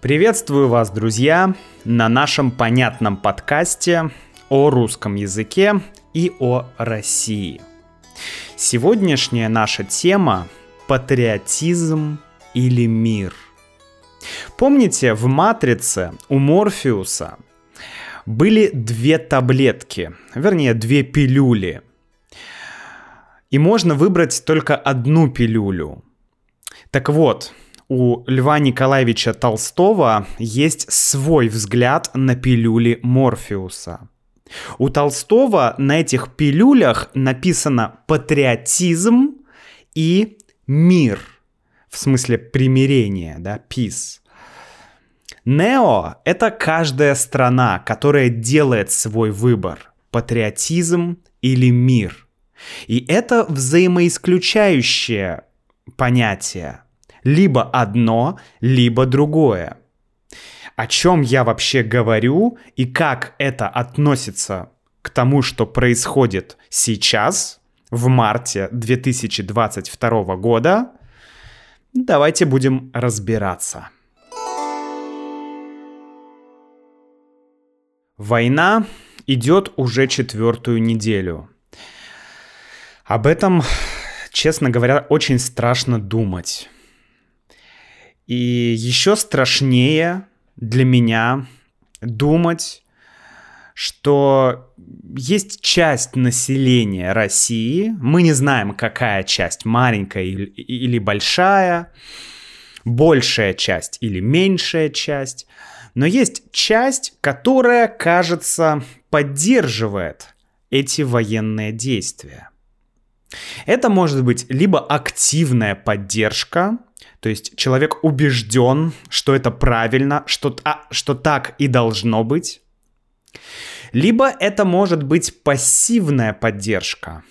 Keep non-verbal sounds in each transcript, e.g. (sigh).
Приветствую вас, друзья, на нашем понятном подкасте о русском языке и о России. Сегодняшняя наша тема – патриотизм или мир. Помните, в «Матрице» у Морфеуса были две таблетки, вернее, две пилюли. И можно выбрать только одну пилюлю. Так вот, у Льва Николаевича Толстого есть свой взгляд на пилюли Морфеуса. У Толстого на этих пилюлях написано патриотизм и мир, в смысле примирение, да, peace. Нео — это каждая страна, которая делает свой выбор — патриотизм или мир. И это взаимоисключающее понятие либо одно, либо другое. О чем я вообще говорю и как это относится к тому, что происходит сейчас, в марте 2022 года, давайте будем разбираться. Война идет уже четвертую неделю. Об этом, честно говоря, очень страшно думать. И еще страшнее для меня думать, что есть часть населения России, мы не знаем, какая часть, маленькая или, большая, большая часть или меньшая часть, но есть часть, которая, кажется, поддерживает эти военные действия. Это может быть либо активная поддержка, то есть человек убежден, что это правильно, что, а, что так и должно быть. Либо это может быть пассивная поддержка.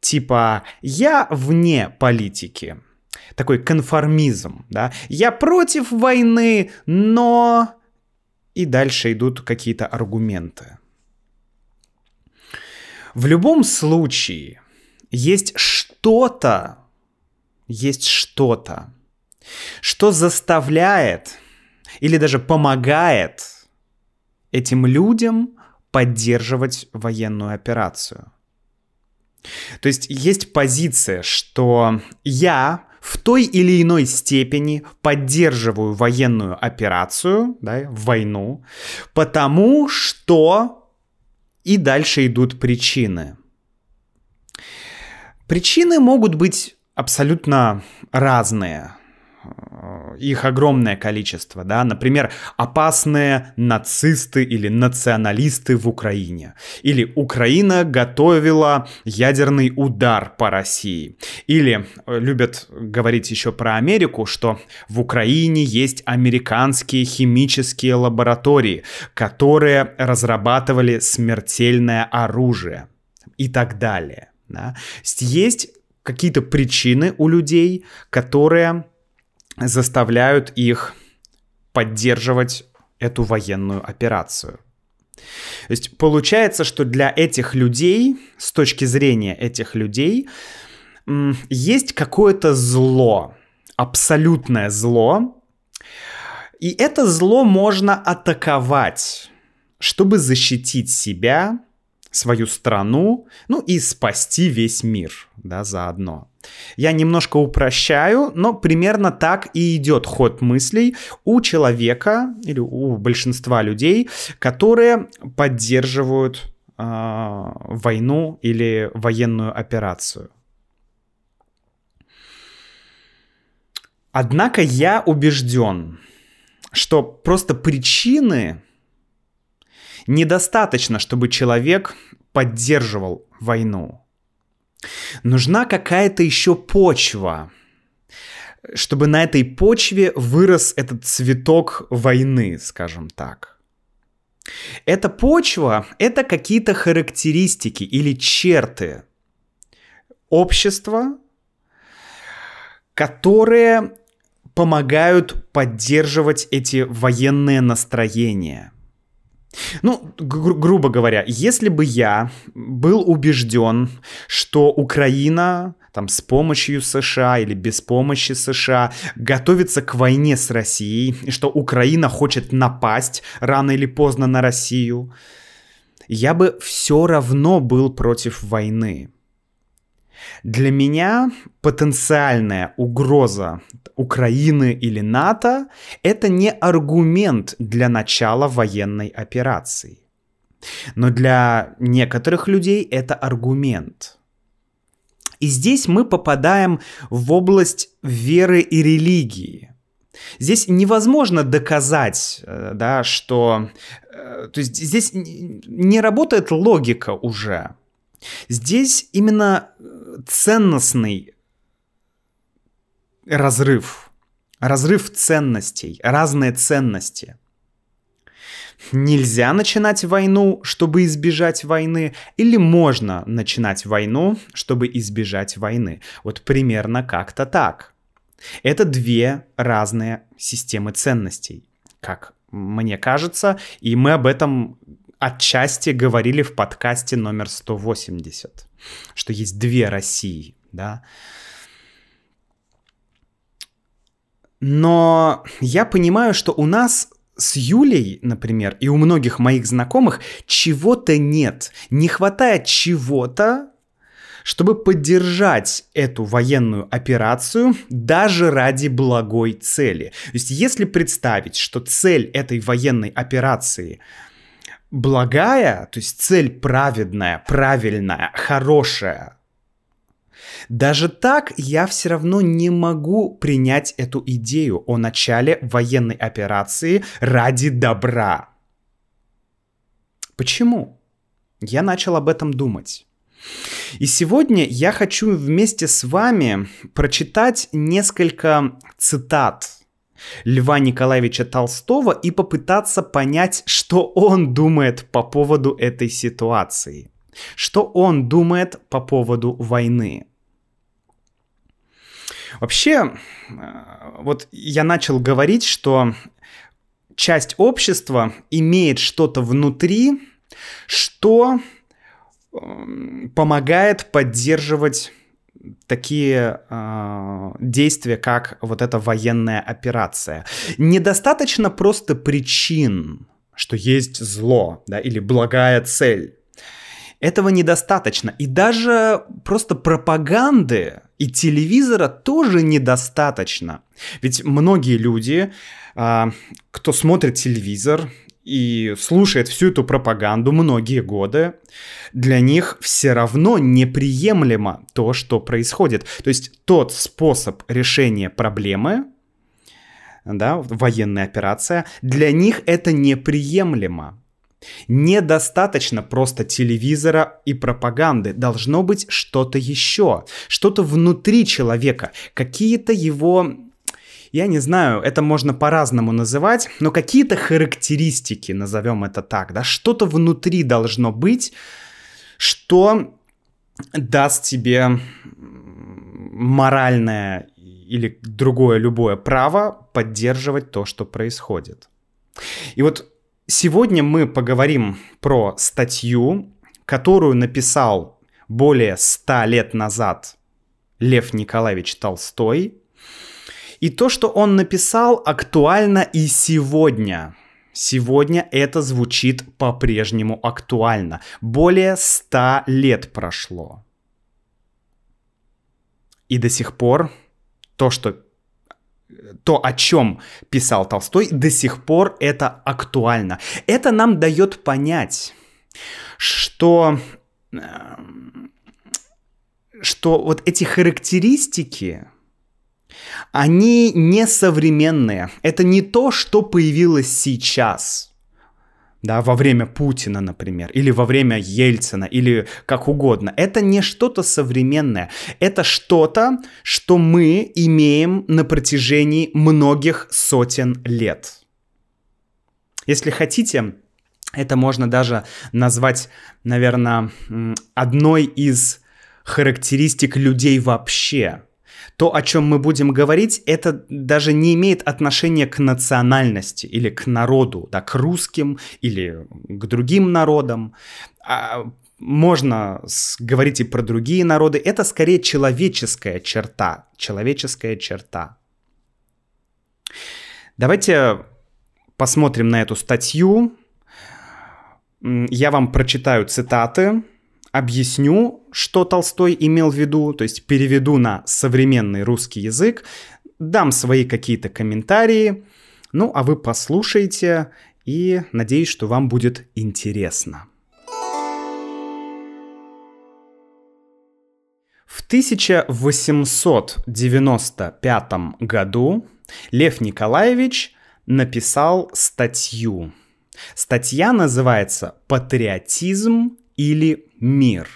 Типа «я вне политики». Такой конформизм, да. «Я против войны, но...» И дальше идут какие-то аргументы. В любом случае есть что-то, есть что-то, что заставляет или даже помогает этим людям поддерживать военную операцию. То есть есть позиция, что я в той или иной степени поддерживаю военную операцию, да, войну, потому что и дальше идут причины. Причины могут быть абсолютно разные. Их огромное количество, да, например, опасные нацисты или националисты в Украине, или Украина готовила ядерный удар по России, или э, любят говорить еще про Америку, что в Украине есть американские химические лаборатории, которые разрабатывали смертельное оружие и так далее. Да? Есть какие-то причины у людей, которые заставляют их поддерживать эту военную операцию. То есть получается, что для этих людей, с точки зрения этих людей, есть какое-то зло, абсолютное зло, и это зло можно атаковать, чтобы защитить себя свою страну, ну и спасти весь мир, да, заодно. Я немножко упрощаю, но примерно так и идет ход мыслей у человека или у большинства людей, которые поддерживают э, войну или военную операцию. Однако я убежден, что просто причины недостаточно, чтобы человек поддерживал войну. Нужна какая-то еще почва, чтобы на этой почве вырос этот цветок войны, скажем так. Эта почва — это какие-то характеристики или черты общества, которые помогают поддерживать эти военные настроения – Ну, гру- грубо говоря, если бы я был убежден, что Украина там с помощью США или без помощи США готовится к войне с Россией, и что Украина хочет напасть рано или поздно на Россию, я бы все равно был против войны. Для меня потенциальная угроза Украины или НАТО – это не аргумент для начала военной операции. Но для некоторых людей это аргумент. И здесь мы попадаем в область веры и религии. Здесь невозможно доказать, э, да, что... Э, то есть здесь не работает логика уже. Здесь именно э, ценностный разрыв, разрыв ценностей, разные ценности. Нельзя начинать войну, чтобы избежать войны, или можно начинать войну, чтобы избежать войны. Вот примерно как-то так. Это две разные системы ценностей, как мне кажется, и мы об этом отчасти говорили в подкасте номер 180, что есть две России, да. Но я понимаю, что у нас с Юлей, например, и у многих моих знакомых чего-то нет. Не хватает чего-то, чтобы поддержать эту военную операцию даже ради благой цели. То есть если представить, что цель этой военной операции – благая, то есть цель праведная, правильная, хорошая, даже так я все равно не могу принять эту идею о начале военной операции ради добра. Почему? Я начал об этом думать. И сегодня я хочу вместе с вами прочитать несколько цитат Льва Николаевича Толстого и попытаться понять, что он думает по поводу этой ситуации. Что он думает по поводу войны. Вообще, э, вот я начал говорить, что часть общества имеет что-то внутри, что эм, помогает поддерживать такие э, действия, как вот эта военная операция. Недостаточно просто причин, что есть зло, да, или благая цель. Этого недостаточно. И даже просто пропаганды и телевизора тоже недостаточно. Ведь многие люди, э, кто смотрит телевизор и слушает всю эту пропаганду многие годы, для них все равно неприемлемо то, что происходит. То есть тот способ решения проблемы, да, военная операция, для них это неприемлемо. Недостаточно просто телевизора и пропаганды. Должно быть что-то еще, что-то внутри человека, какие-то его я не знаю, это можно по-разному называть, но какие-то характеристики, назовем это так, да, что-то внутри должно быть, что даст тебе моральное или другое любое право поддерживать то, что происходит. И вот сегодня мы поговорим про статью, которую написал более ста лет назад Лев Николаевич Толстой и то, что он написал, актуально и сегодня. Сегодня это звучит по-прежнему актуально. Более ста лет прошло. И до сих пор то, что то, о чем писал Толстой, до сих пор это актуально. Это нам дает понять, что, эм, что вот эти характеристики, они не современные. Это не то, что появилось сейчас. Да, во время Путина, например, или во время Ельцина, или как угодно. Это не что-то современное. Это что-то, что мы имеем на протяжении многих сотен лет. Если хотите, это можно даже назвать, наверное, одной из характеристик людей вообще. То, о чем мы будем говорить, это даже не имеет отношения к национальности или к народу, да, к русским или к другим народам. А можно говорить и про другие народы. Это скорее человеческая черта. Человеческая черта. Давайте посмотрим на эту статью. Я вам прочитаю цитаты, объясню, что Толстой имел в виду, то есть переведу на современный русский язык, дам свои какие-то комментарии, ну а вы послушайте и надеюсь, что вам будет интересно. В 1895 году Лев Николаевич написал статью. Статья называется «Патриотизм или мир».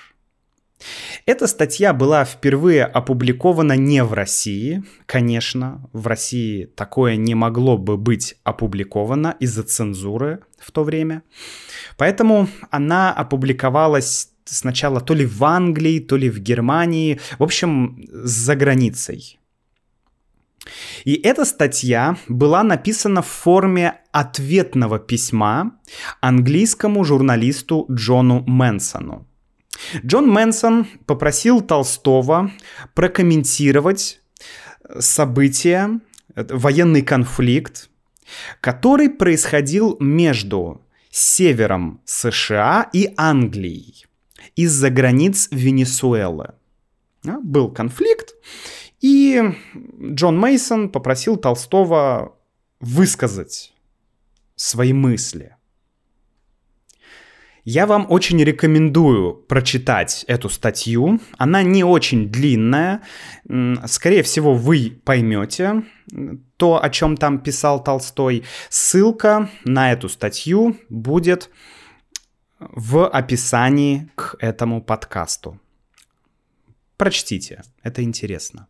Эта статья была впервые опубликована не в России, конечно, в России такое не могло бы быть опубликовано из-за цензуры в то время. Поэтому она опубликовалась сначала то ли в Англии, то ли в Германии, в общем, за границей. И эта статья была написана в форме ответного письма английскому журналисту Джону Мэнсону. Джон Мэнсон попросил Толстого прокомментировать события, военный конфликт, который происходил между севером США и Англией из-за границ Венесуэлы. Был конфликт, и Джон Мейсон попросил Толстого высказать свои мысли. Я вам очень рекомендую прочитать эту статью. Она не очень длинная. Скорее всего, вы поймете то, о чем там писал Толстой. Ссылка на эту статью будет в описании к этому подкасту. Прочтите, это интересно.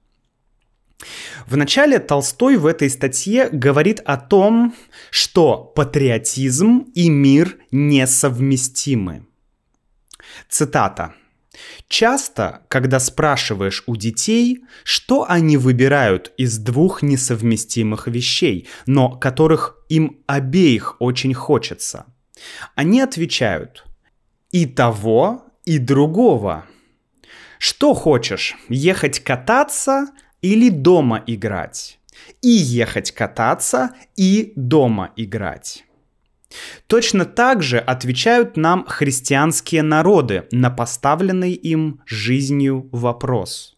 Вначале Толстой в этой статье говорит о том, что патриотизм и мир несовместимы. Цитата. Часто, когда спрашиваешь у детей, что они выбирают из двух несовместимых вещей, но которых им обеих очень хочется, они отвечают «и того, и другого». Что хочешь, ехать кататься или дома играть. И ехать кататься, и дома играть. Точно так же отвечают нам христианские народы на поставленный им жизнью вопрос.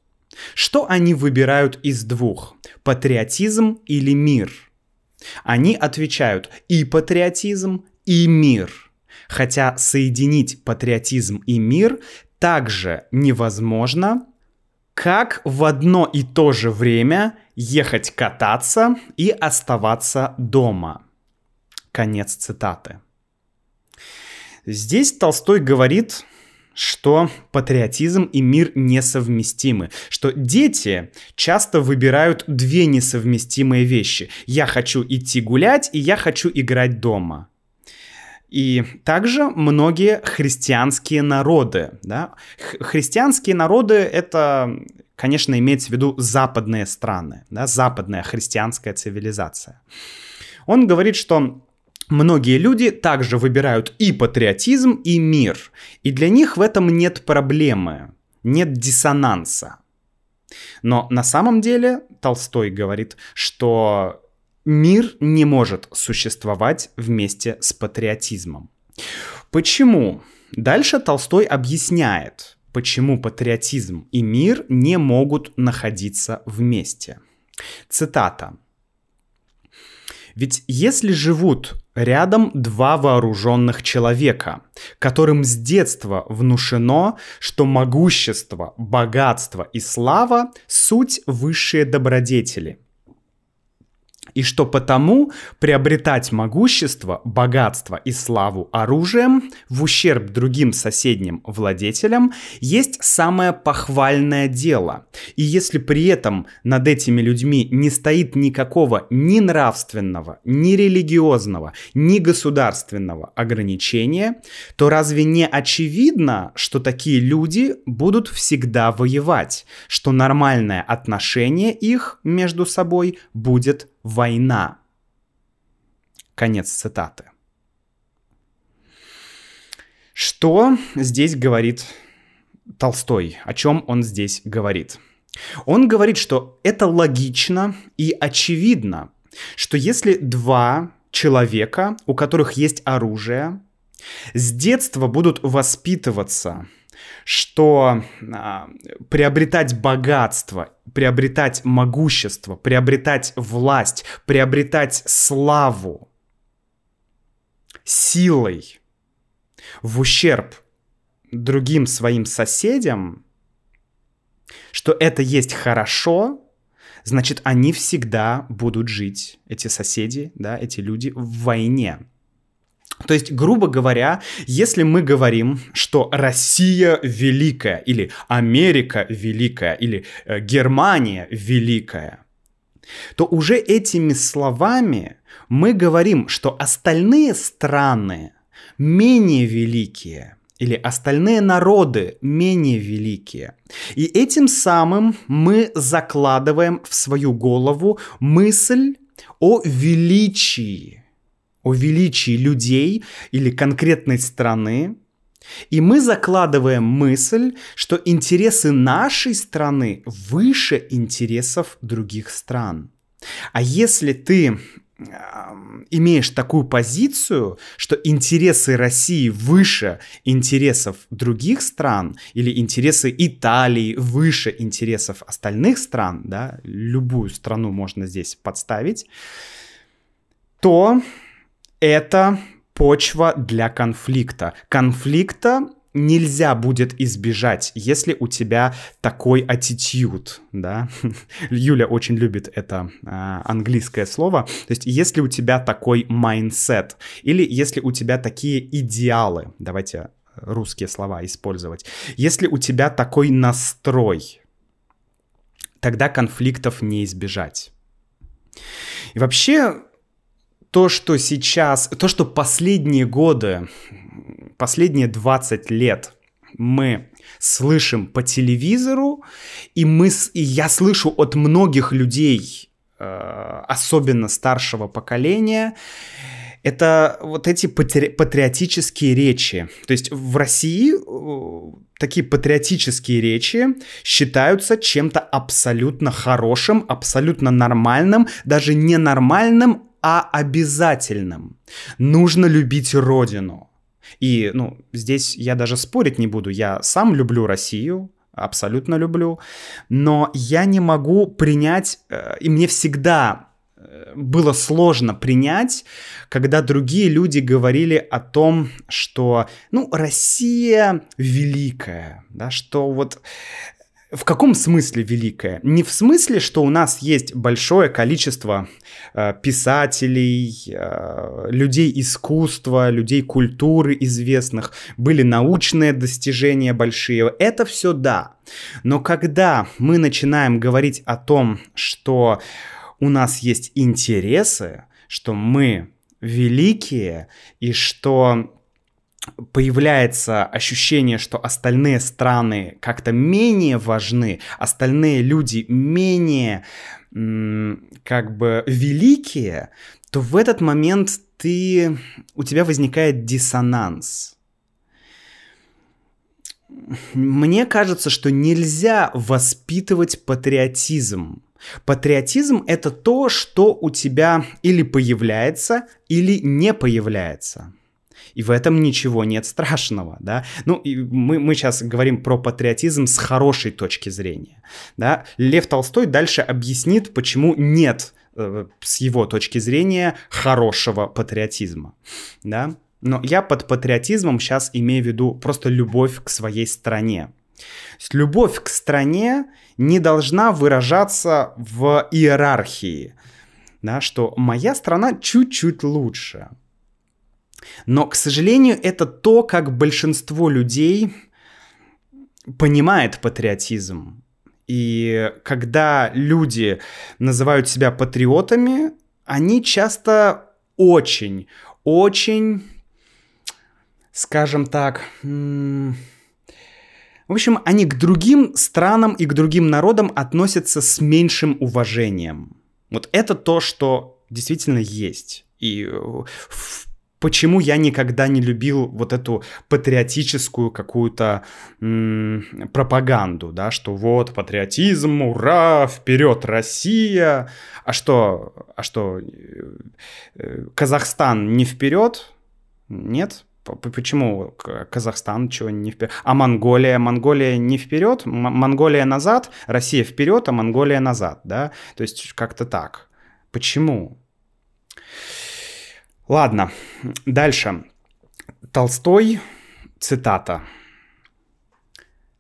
Что они выбирают из двух? Патриотизм или мир? Они отвечают и патриотизм, и мир. Хотя соединить патриотизм и мир также невозможно, как в одно и то же время ехать кататься и оставаться дома. Конец цитаты. Здесь Толстой говорит, что патриотизм и мир несовместимы, что дети часто выбирают две несовместимые вещи. Я хочу идти гулять, и я хочу играть дома. И также многие христианские народы. Да? Христианские народы — это, конечно, имеется в виду западные страны, да? западная христианская цивилизация. Он говорит, что многие люди также выбирают и патриотизм, и мир. И для них в этом нет проблемы, нет диссонанса. Но на самом деле Толстой говорит, что Мир не может существовать вместе с патриотизмом. Почему? Дальше Толстой объясняет, почему патриотизм и мир не могут находиться вместе. Цитата. Ведь если живут рядом два вооруженных человека, которым с детства внушено, что могущество, богатство и слава – суть высшие добродетели – и что потому приобретать могущество, богатство и славу оружием в ущерб другим соседним владетелям есть самое похвальное дело. И если при этом над этими людьми не стоит никакого ни нравственного, ни религиозного, ни государственного ограничения, то разве не очевидно, что такие люди будут всегда воевать, что нормальное отношение их между собой будет война. Конец цитаты. Что здесь говорит Толстой? О чем он здесь говорит? Он говорит, что это логично и очевидно, что если два человека, у которых есть оружие, с детства будут воспитываться что а, приобретать богатство, приобретать могущество, приобретать власть, приобретать славу силой в ущерб другим своим соседям, что это есть хорошо, значит, они всегда будут жить, эти соседи, да, эти люди в войне. То есть, грубо говоря, если мы говорим, что Россия великая, или Америка великая, или э, Германия великая, то уже этими словами мы говорим, что остальные страны менее великие, или остальные народы менее великие. И этим самым мы закладываем в свою голову мысль о величии о величии людей или конкретной страны, и мы закладываем мысль, что интересы нашей страны выше интересов других стран. А если ты имеешь такую позицию, что интересы России выше интересов других стран, или интересы Италии выше интересов остальных стран, да, любую страну можно здесь подставить, то это почва для конфликта. Конфликта нельзя будет избежать, если у тебя такой attitude, да. (laughs) Юля очень любит это а, английское слово. То есть, если у тебя такой mindset, или если у тебя такие идеалы, давайте русские слова использовать, если у тебя такой настрой, тогда конфликтов не избежать. И вообще, то, что сейчас, то, что последние годы, последние 20 лет мы слышим по телевизору, и, мы, и я слышу от многих людей, э, особенно старшего поколения, это вот эти патри патриотические речи. То есть в России э, такие патриотические речи считаются чем-то абсолютно хорошим, абсолютно нормальным, даже ненормальным, а обязательным. Нужно любить родину. И, ну, здесь я даже спорить не буду. Я сам люблю Россию, абсолютно люблю, но я не могу принять, э, и мне всегда э, было сложно принять, когда другие люди говорили о том, что, ну, Россия великая, да, что вот в каком смысле великая? Не в смысле, что у нас есть большое количество э, писателей, э, людей искусства, людей культуры известных, были научные достижения большие. Это все да. Но когда мы начинаем говорить о том, что у нас есть интересы, что мы великие и что появляется ощущение, что остальные страны как-то менее важны, остальные люди менее как бы великие, то в этот момент ты, у тебя возникает диссонанс. Мне кажется, что нельзя воспитывать патриотизм. Патриотизм это то, что у тебя или появляется, или не появляется. И в этом ничего нет страшного, да. Ну, и мы, мы сейчас говорим про патриотизм с хорошей точки зрения, да. Лев Толстой дальше объяснит, почему нет э, с его точки зрения хорошего патриотизма, да. Но я под патриотизмом сейчас имею в виду просто любовь к своей стране. любовь к стране не должна выражаться в иерархии. да, что моя страна чуть-чуть лучше. Но, к сожалению, это то, как большинство людей понимает патриотизм. И когда люди называют себя патриотами, они часто очень, очень, скажем так, в общем, они к другим странам и к другим народам относятся с меньшим уважением. Вот это то, что действительно есть. И в почему я никогда не любил вот эту патриотическую какую-то м- пропаганду, да, что вот патриотизм, ура, вперед Россия, а что, а что, э, Казахстан не вперед? Нет? Почему Казахстан чего не вперед? А Монголия? Монголия не вперед? Монголия назад? Россия вперед, а Монголия назад, да? То есть как-то так. Почему? Ладно, дальше. Толстой, цитата.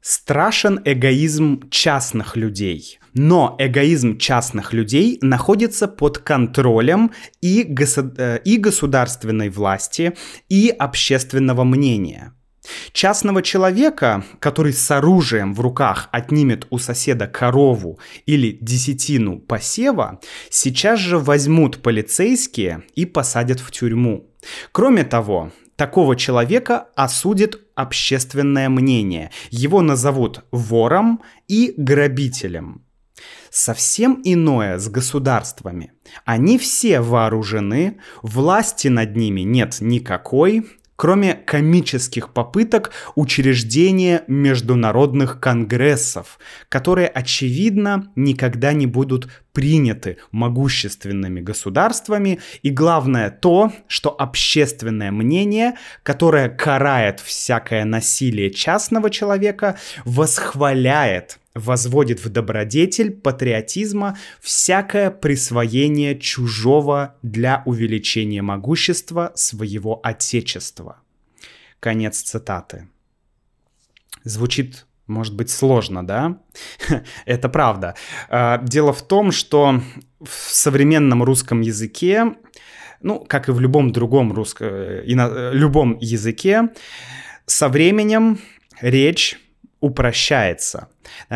Страшен эгоизм частных людей, но эгоизм частных людей находится под контролем и, госу- э, и государственной власти, и общественного мнения – Частного человека, который с оружием в руках отнимет у соседа корову или десятину посева, сейчас же возьмут полицейские и посадят в тюрьму. Кроме того, такого человека осудит общественное мнение. Его назовут вором и грабителем. Совсем иное с государствами. Они все вооружены, власти над ними нет никакой, кроме комических попыток учреждения международных конгрессов, которые, очевидно, никогда не будут приняты могущественными государствами, и главное то, что общественное мнение, которое карает всякое насилие частного человека, восхваляет возводит в добродетель патриотизма всякое присвоение чужого для увеличения могущества своего отечества. Конец цитаты. Звучит, может быть, сложно, да? (laughs) Это правда. А, дело в том, что в современном русском языке, ну, как и в любом другом русско... ино... любом языке, со временем речь упрощается.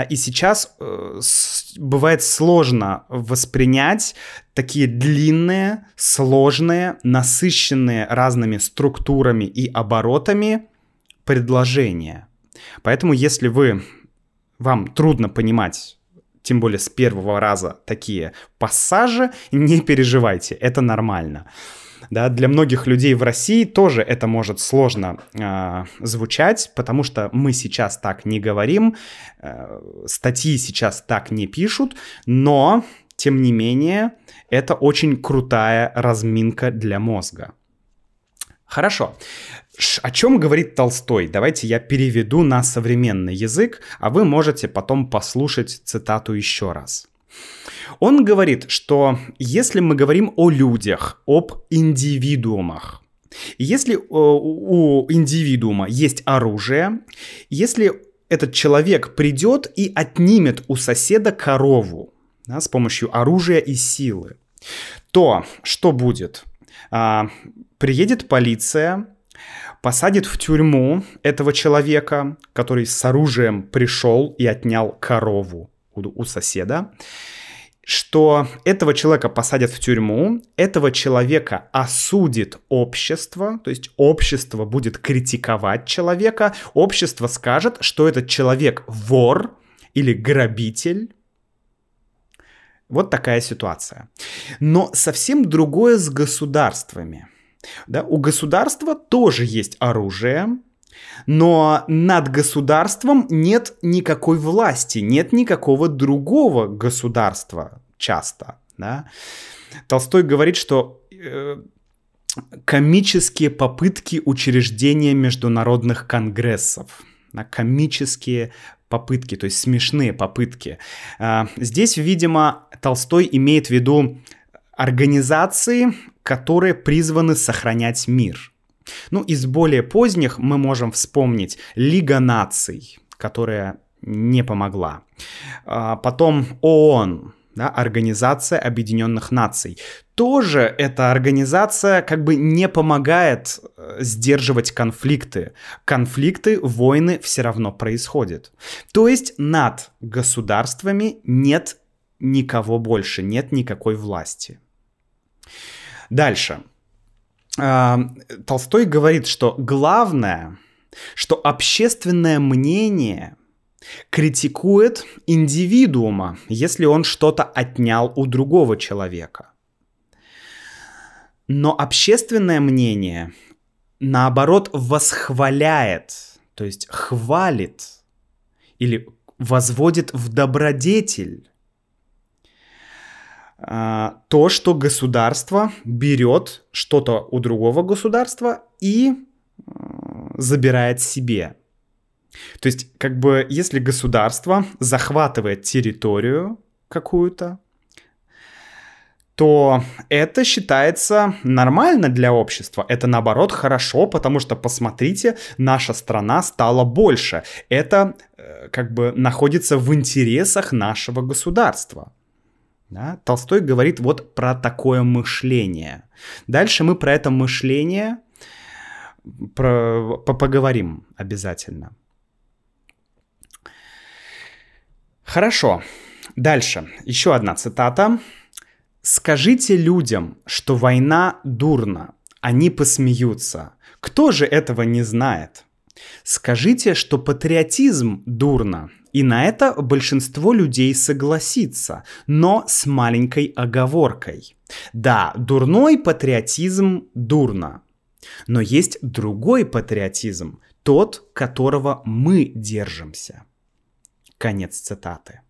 И сейчас э, бывает сложно воспринять такие длинные, сложные, насыщенные разными структурами и оборотами предложения. Поэтому если вы вам трудно понимать тем более с первого раза такие пассажи, (laughs) не переживайте, это нормально. Да, для многих людей в России тоже это может сложно э, звучать, потому что мы сейчас так не говорим, э, статьи сейчас так не пишут, но тем не менее это очень крутая разминка для мозга. Хорошо. О чем говорит Толстой? Давайте я переведу на современный язык, а вы можете потом послушать цитату еще раз. Он говорит, что если мы говорим о людях, об индивидуумах, если э, у индивидуума есть оружие, если этот человек придет и отнимет у соседа корову да, с помощью оружия и силы, то что будет? А, приедет полиция, посадит в тюрьму этого человека, который с оружием пришел и отнял корову у, соседа, что этого человека посадят в тюрьму, этого человека осудит общество, то есть общество будет критиковать человека, общество скажет, что этот человек вор или грабитель. Вот такая ситуация. Но совсем другое с государствами. Да, у государства тоже есть оружие, но над государством нет никакой власти, нет никакого другого государства часто. Да? Толстой говорит, что э, комические попытки учреждения международных конгрессов, да, комические попытки, то есть смешные попытки. Э, здесь, видимо, Толстой имеет в виду организации, которые призваны сохранять мир. Ну, из более поздних мы можем вспомнить Лига наций, которая не помогла. А, потом ООН, да, Организация Объединенных Наций. Тоже эта организация как бы не помогает э, сдерживать конфликты. Конфликты, войны все равно происходят. То есть над государствами нет никого больше, нет никакой власти. Дальше. Толстой говорит, что главное, что общественное мнение критикует индивидуума, если он что-то отнял у другого человека. Но общественное мнение, наоборот, восхваляет, то есть хвалит или возводит в добродетель то, что государство берет что-то у другого государства и а, забирает себе. То есть, как бы, если государство захватывает территорию какую-то, то это считается нормально для общества. Это наоборот хорошо, потому что, посмотрите, наша страна стала больше. Это э, как бы находится в интересах нашего государства. Да? Толстой говорит вот про такое мышление. Дальше мы про это мышление про, поговорим обязательно. Хорошо. Дальше. Еще одна цитата. «Скажите людям, что война дурна. Они посмеются. Кто же этого не знает? Скажите, что патриотизм дурно. И на это большинство людей согласится, но с маленькой оговоркой. Да, дурной патриотизм дурно. Но есть другой патриотизм, тот, которого мы держимся. Конец цитаты.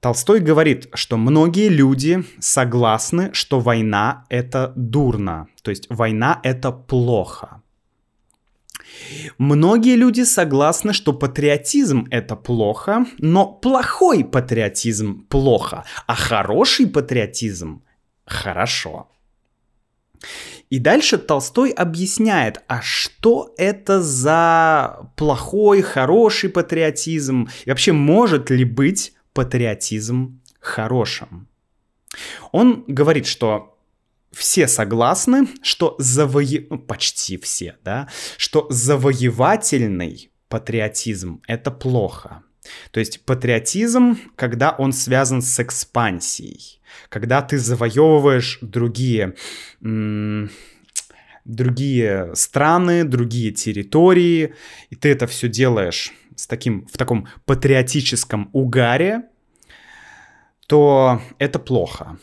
Толстой говорит, что многие люди согласны, что война это дурно, то есть война это плохо. Многие люди согласны, что патриотизм это плохо, но плохой патриотизм плохо, а хороший патриотизм хорошо. И дальше Толстой объясняет, а что это за плохой, хороший патриотизм? И вообще, может ли быть патриотизм хорошим? Он говорит, что все согласны, что завое... ну, почти все, да, что завоевательный патриотизм — это плохо. То есть патриотизм, когда он связан с экспансией, когда ты завоевываешь другие, другие страны, другие территории, и ты это все делаешь с таким, в таком патриотическом угаре, то это плохо.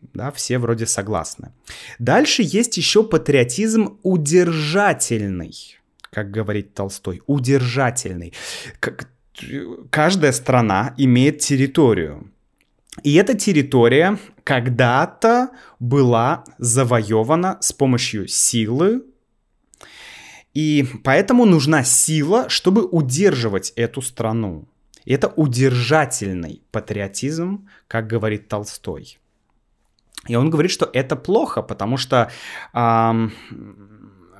Да, все вроде согласны. Дальше есть еще патриотизм удержательный, как говорит Толстой, удержательный. Как, каждая страна имеет территорию. И эта территория когда-то была завоевана с помощью силы, и поэтому нужна сила, чтобы удерживать эту страну. И это удержательный патриотизм, как говорит Толстой. И он говорит, что это плохо, потому что эм,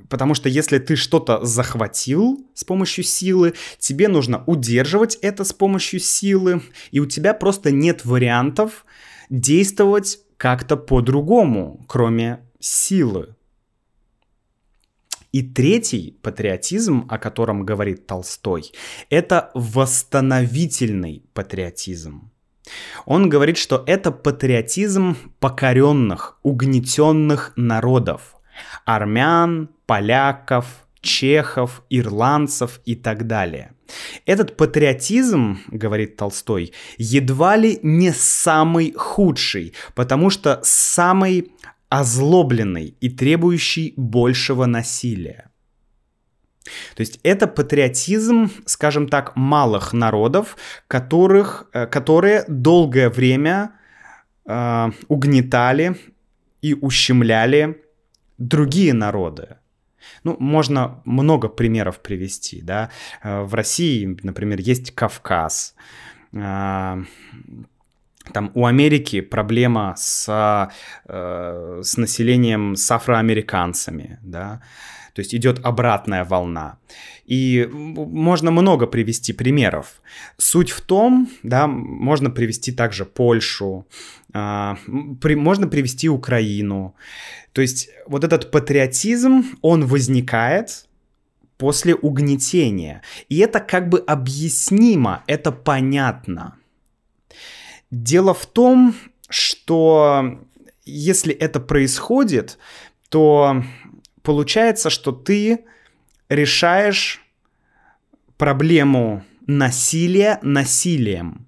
Потому что если ты что-то захватил с помощью силы, тебе нужно удерживать это с помощью силы, и у тебя просто нет вариантов действовать как-то по-другому, кроме силы. И третий патриотизм, о котором говорит Толстой, это восстановительный патриотизм. Он говорит, что это патриотизм покоренных, угнетенных народов, армян, поляков, чехов, ирландцев и так далее. Этот патриотизм, говорит Толстой, едва ли не самый худший, потому что самый озлобленный и требующий большего насилия. То есть это патриотизм, скажем так, малых народов, которых, э, которые долгое время э, угнетали и ущемляли другие народы. Ну, можно много примеров привести, да. Э, в России, например, есть Кавказ. Э, там у Америки проблема с, э, с населением, с афроамериканцами, да. то есть идет обратная волна. И можно много привести примеров. Суть в том, да, можно привести также Польшу, а, можно привести Украину. То есть вот этот патриотизм, он возникает после угнетения. И это как бы объяснимо, это понятно. Дело в том, что если это происходит, то получается, что ты решаешь проблему насилия насилием.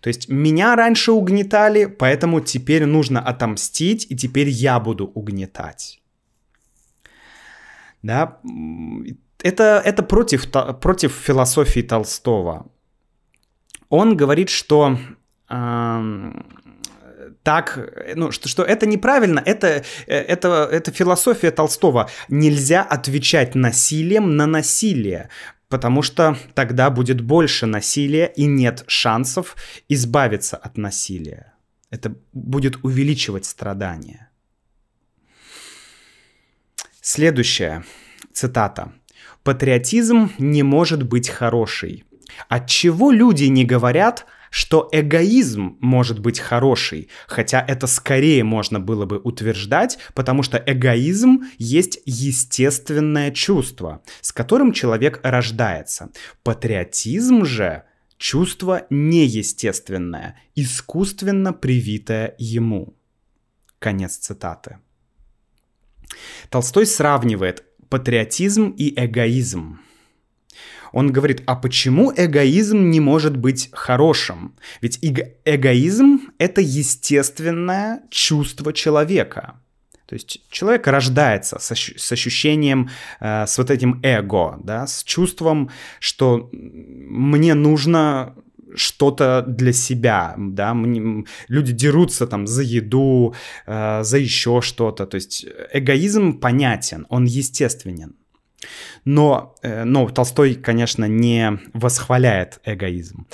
То есть меня раньше угнетали, поэтому теперь нужно отомстить, и теперь я буду угнетать. Да, это, это против, против философии Толстого. Он говорит, что так, ну, что, что это неправильно, это, это, это философия Толстого. Нельзя отвечать насилием на насилие, потому что тогда будет больше насилия и нет шансов избавиться от насилия. Это будет увеличивать страдания. Следующая цитата. Патриотизм не может быть хороший. От чего люди не говорят, что эгоизм может быть хороший, хотя это скорее можно было бы утверждать, потому что эгоизм есть естественное чувство, с которым человек рождается. Патриотизм же чувство неестественное, искусственно привитое ему. Конец цитаты. Толстой сравнивает патриотизм и эгоизм. Он говорит, а почему эгоизм не может быть хорошим? Ведь эго- эгоизм — это естественное чувство человека. То есть человек рождается с, ощу- с ощущением, э, с вот этим эго, да, с чувством, что мне нужно что-то для себя, да, люди дерутся там за еду, э, за еще что-то, то есть эгоизм понятен, он естественен. Но, э, но Толстой, конечно, не восхваляет эгоизм.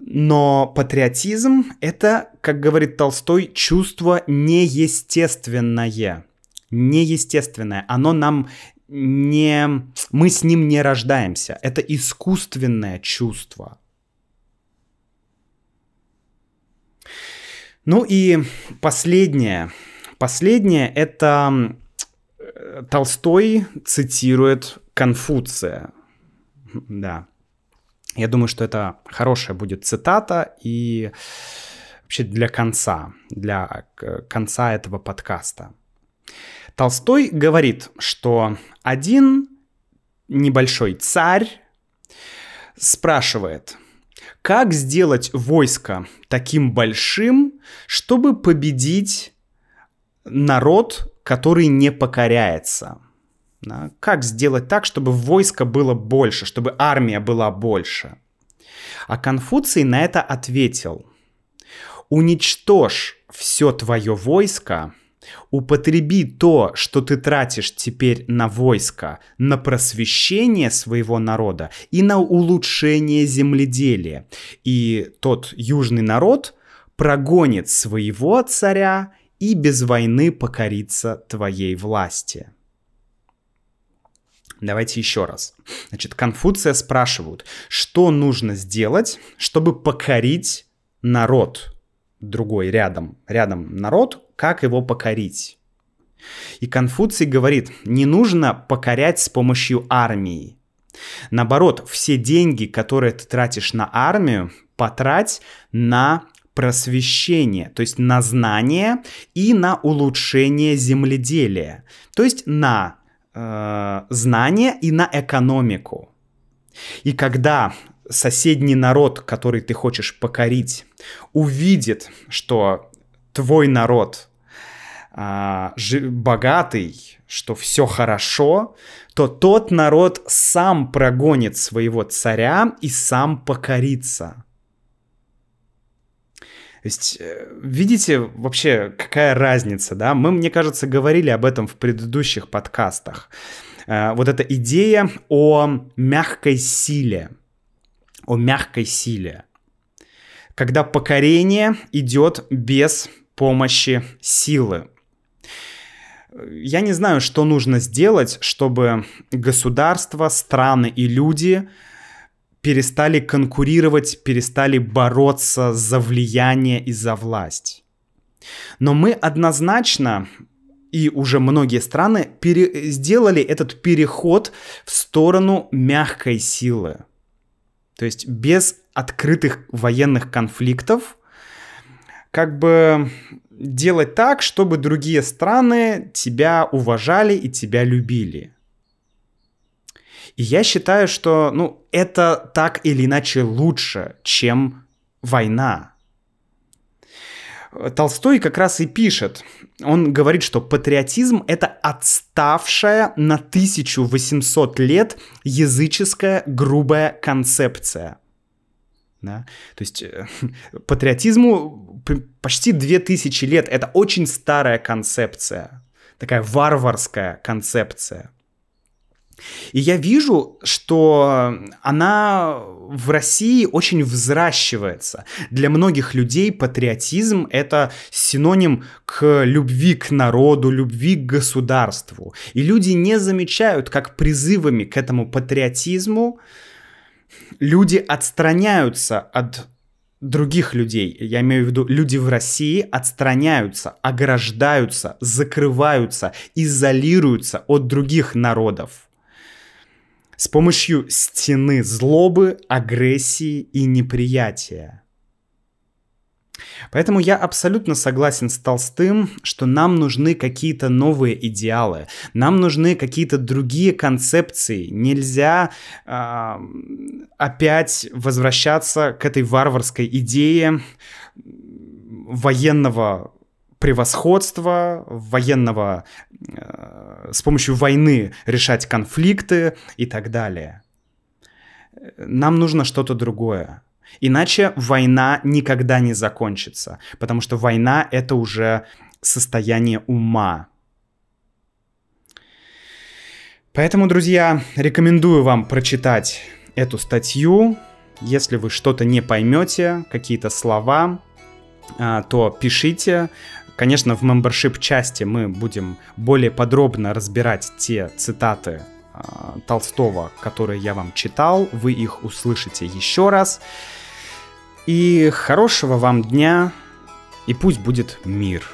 Но патриотизм — это, как говорит Толстой, чувство неестественное. Неестественное. Оно нам не... Мы с ним не рождаемся. Это искусственное чувство. Ну и последнее. Последнее — это Толстой цитирует Конфуция. Да. Я думаю, что это хорошая будет цитата и вообще для конца, для конца этого подкаста. Толстой говорит, что один небольшой царь спрашивает, как сделать войско таким большим, чтобы победить народ, который не покоряется. Как сделать так, чтобы войско было больше, чтобы армия была больше? А Конфуций на это ответил. Уничтожь все твое войско, употреби то, что ты тратишь теперь на войско, на просвещение своего народа и на улучшение земледелия. И тот южный народ прогонит своего царя и без войны покориться твоей власти. Давайте еще раз. Значит, Конфуция спрашивают, что нужно сделать, чтобы покорить народ другой рядом, рядом народ, как его покорить? И Конфуций говорит, не нужно покорять с помощью армии. Наоборот, все деньги, которые ты тратишь на армию, потрать на просвещение, то есть на знание и на улучшение земледелия, то есть на э, знание и на экономику. И когда соседний народ, который ты хочешь покорить, увидит, что твой народ э, богатый, что все хорошо, то тот народ сам прогонит своего царя и сам покорится. То есть, э, видите вообще, какая разница, да? Мы, мне кажется, говорили об этом в предыдущих подкастах. Э, вот эта идея о мягкой силе, о мягкой силе. Когда покорение идет без помощи силы. Я не знаю, что нужно сделать, чтобы государства, страны и люди перестали конкурировать, перестали бороться за влияние и за власть. Но мы однозначно и уже многие страны пере- сделали этот переход в сторону мягкой силы. То есть без открытых военных конфликтов, как бы делать так, чтобы другие страны тебя уважали и тебя любили. И я считаю, что ну, это так или иначе лучше, чем война. Толстой как раз и пишет, он говорит, что патриотизм — это отставшая на 1800 лет языческая грубая концепция. Да? То есть э, (laughs) патриотизму почти 2000 лет. Это очень старая концепция, такая варварская концепция. И я вижу, что она в России очень взращивается. Для многих людей патриотизм — это синоним к любви к народу, любви к государству. И люди не замечают, как призывами к этому патриотизму люди отстраняются от других людей, я имею в виду люди в России, отстраняются, ограждаются, закрываются, изолируются от других народов с помощью стены злобы, агрессии и неприятия. Поэтому я абсолютно согласен с Толстым, что нам нужны какие-то новые идеалы, нам нужны какие-то другие концепции. Нельзя э, опять возвращаться к этой варварской идее военного превосходства, военного, э, с помощью войны решать конфликты и так далее. Нам нужно что-то другое. Иначе война никогда не закончится, потому что война это уже состояние ума. Поэтому, друзья, рекомендую вам прочитать эту статью. Если вы что-то не поймете, какие-то слова, а, то пишите. Конечно, в мембершип части мы будем более подробно разбирать те цитаты а, Толстого, которые я вам читал. Вы их услышите еще раз. И хорошего вам дня, и пусть будет мир.